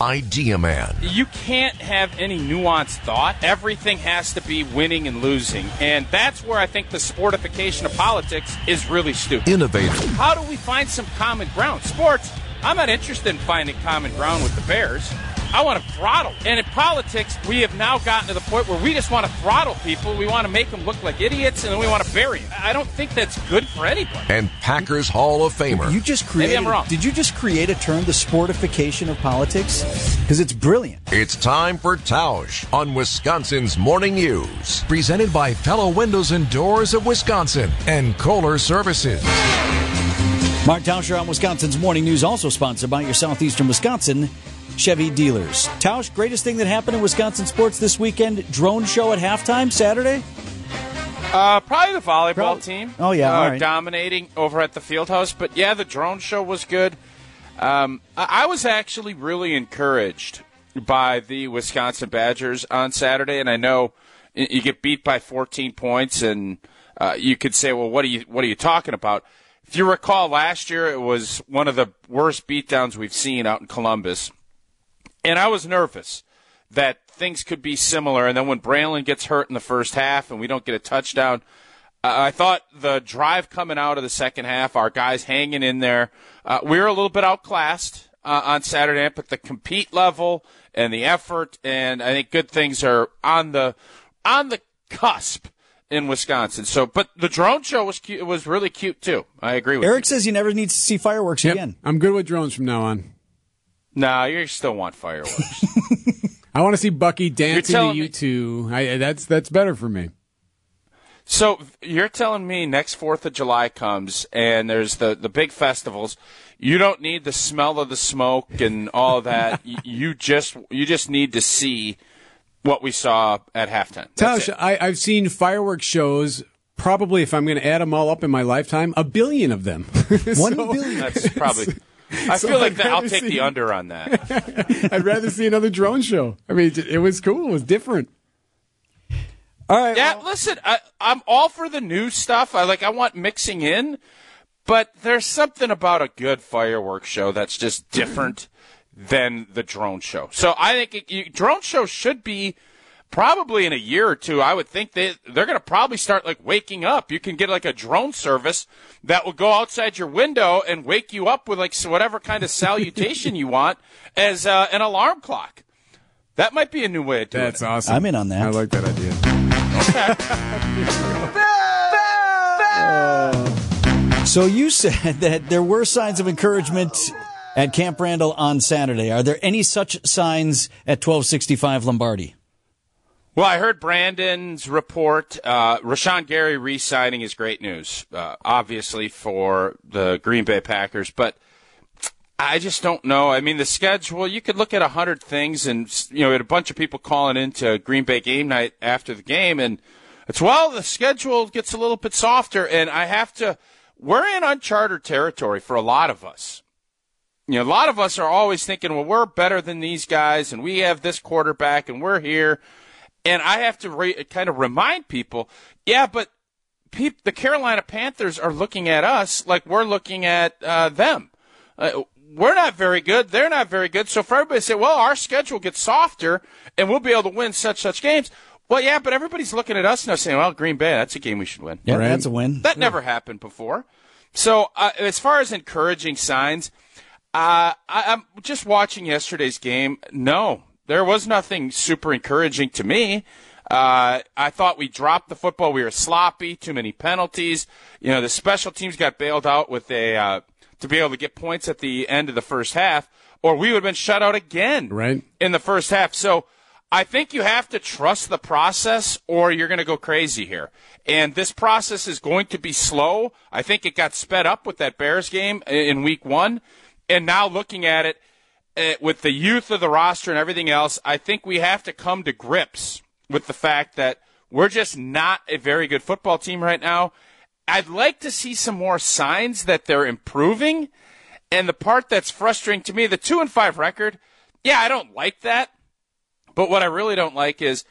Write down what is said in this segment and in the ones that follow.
Idea Man. You can't have any nuanced thought. Everything has to be winning and losing. And that's where I think the sportification of politics is really stupid. Innovator. How do we find some common ground? Sports, I'm not interested in finding common ground with the Bears. I want to throttle. And in politics, we have now gotten to the point where we just want to throttle people. We want to make them look like idiots, and then we want to bury them. I don't think that's good for anybody. And Packers Hall of Famer. You just created. Maybe I'm wrong. Did you just create a term, the sportification of politics? Because it's brilliant. It's time for Tausch on Wisconsin's Morning News. Presented by Pella Windows and Doors of Wisconsin and Kohler Services. Mark Tauscher on Wisconsin's Morning News, also sponsored by your Southeastern Wisconsin Chevy dealers. Tausch, greatest thing that happened in Wisconsin sports this weekend drone show at halftime Saturday? Uh, probably the volleyball team. Oh, yeah, uh, right. dominating over at the field house. But yeah, the drone show was good. Um, I-, I was actually really encouraged by the Wisconsin Badgers on Saturday, and I know you get beat by 14 points, and uh, you could say, "Well, what are you what are you talking about?" If you recall, last year it was one of the worst beatdowns we've seen out in Columbus, and I was nervous that things could be similar. And then when Braelon gets hurt in the first half and we don't get a touchdown, uh, I thought the drive coming out of the second half, our guys hanging in there, uh, we were a little bit outclassed uh, on Saturday night, but the compete level and the effort, and I think good things are on the on the cusp in Wisconsin. So, but the drone show was cute, was really cute too. I agree with Eric you. says you never need to see fireworks Yep. again. I'm good with drones from now on. Nah, you still want fireworks. I want to see Bucky dancing to telling you me- two. I, that's that's better for me. So you're telling me next Fourth of July comes and there's the the big festivals. You don't need the smell of the smoke and all that. You just you just need to see what we saw at halftime. That's Tausch. I, I've seen fireworks shows. Probably, if I'm going to add them all up in my lifetime, a billion of them. One So, billion. That's probably. I So feel like I'd that, I'll take see- the under on that. I'd rather see another drone show. I mean, it, it was cool. It was different. All right. Yeah, well, listen, I, I'm all for the new stuff. I like I want mixing in, but there's something about a good fireworks show that's just different than the drone show. So I think it, you, drone show should be probably in a year or two. I would think they they're going to probably start like waking up. You can get like a drone service that will go outside your window and wake you up with like whatever kind of salutation you want as uh, an alarm clock. That might be a new way of doing That's it. That's awesome. I'm in on that. I like that idea. So you said that there were signs of encouragement at Camp Randall on Saturday. Are there any such signs at 1265 Lombardi? Well, I heard Brandon's report. Uh, Rashan Gary re-signing is great news, uh, obviously for the Green Bay Packers. But I just don't know. I mean, the schedule. You could look at a hundred things, and you know, we had a bunch of people calling into Green Bay game night after the game, and it's well, the schedule gets a little bit softer, and I have to. We're in uncharted territory for a lot of us you know, a lot of us are always thinking, well, we're better than these guys, and we have this quarterback, and we're here. And I have to re- kind of remind people, yeah, but peop- the Carolina Panthers are looking at us like we're looking at uh, them. Uh, we're not very good. They're not very good. So for everybody to say, well, our schedule gets softer, and we'll be able to win such such games. Well, yeah, but everybody's looking at us now saying, well, Green Bay, that's a game we should win. Yeah, Right. that's a win. That never happened before. So, uh, as far as encouraging signs, uh, I, I'm just watching yesterday's game. No, there was nothing super encouraging to me. Uh, I thought we dropped the football. We were sloppy, too many penalties. You know, the special teams got bailed out with a uh, to be able to get points at the end of the first half, or we would have been shut out again Right. in the first half. So I think you have to trust the process or you're going to go crazy here. And this process is going to be slow. I think it got sped up with that Bears game in week one. And now looking at it Uh, with the youth of the roster and everything else, I think we have to come to grips with the fact that we're just not a very good football team right now. I'd like to see some more signs that they're improving. And the part that's frustrating to me, the two and five record, yeah, I don't like that. But what I really don't like is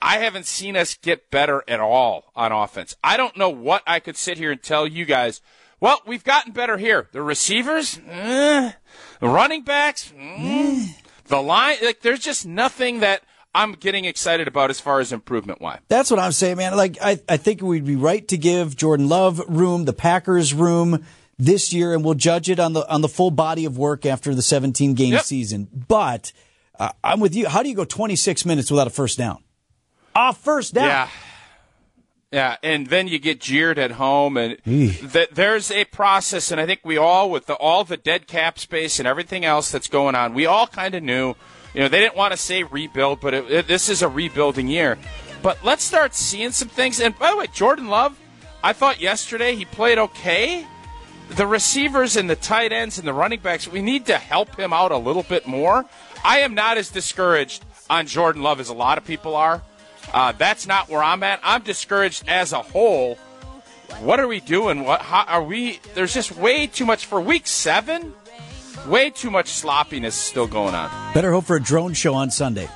I haven't seen us get better at all on offense. I don't know what I could sit here and tell you guys. Well, we've gotten better here. The receivers, eh. the running backs, mm. The line, like, there's just nothing that I'm getting excited about as far as improvement wise. That's what I'm saying, man. Like, I, I think we'd be right to give Jordan Love room, the Packers room this year, and we'll judge it on the on the full body of work after the 17 game Yep. season. But uh, I'm with you. How do you go 26 minutes without a first down? A first down. Yeah. Yeah, and then you get jeered at home, and th- there's a process, and I think we all, with the, all the dead cap space and everything else that's going on, we all kind of knew. You know, they didn't want to say rebuild, but it, it, this is a rebuilding year. But let's start seeing some things. And by the way, Jordan Love, I thought yesterday he played okay. The receivers and the tight ends and the running backs, we need to help him out a little bit more. I am not as discouraged on Jordan Love as a lot of people are. Uh, that's not where I'm at. I'm discouraged as a whole. What are we doing? What how, are we? There's just way too much for week seven. Way too much sloppiness still going on. Better hope for a drone show on Sunday.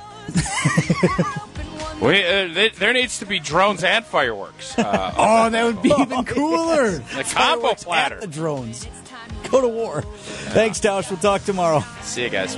We, uh, th- there needs to be drones and fireworks. Uh, Oh, that would be even cooler. the combo platter. at the drones. Go to war. Thanks, Tausch. We'll talk tomorrow. See you guys.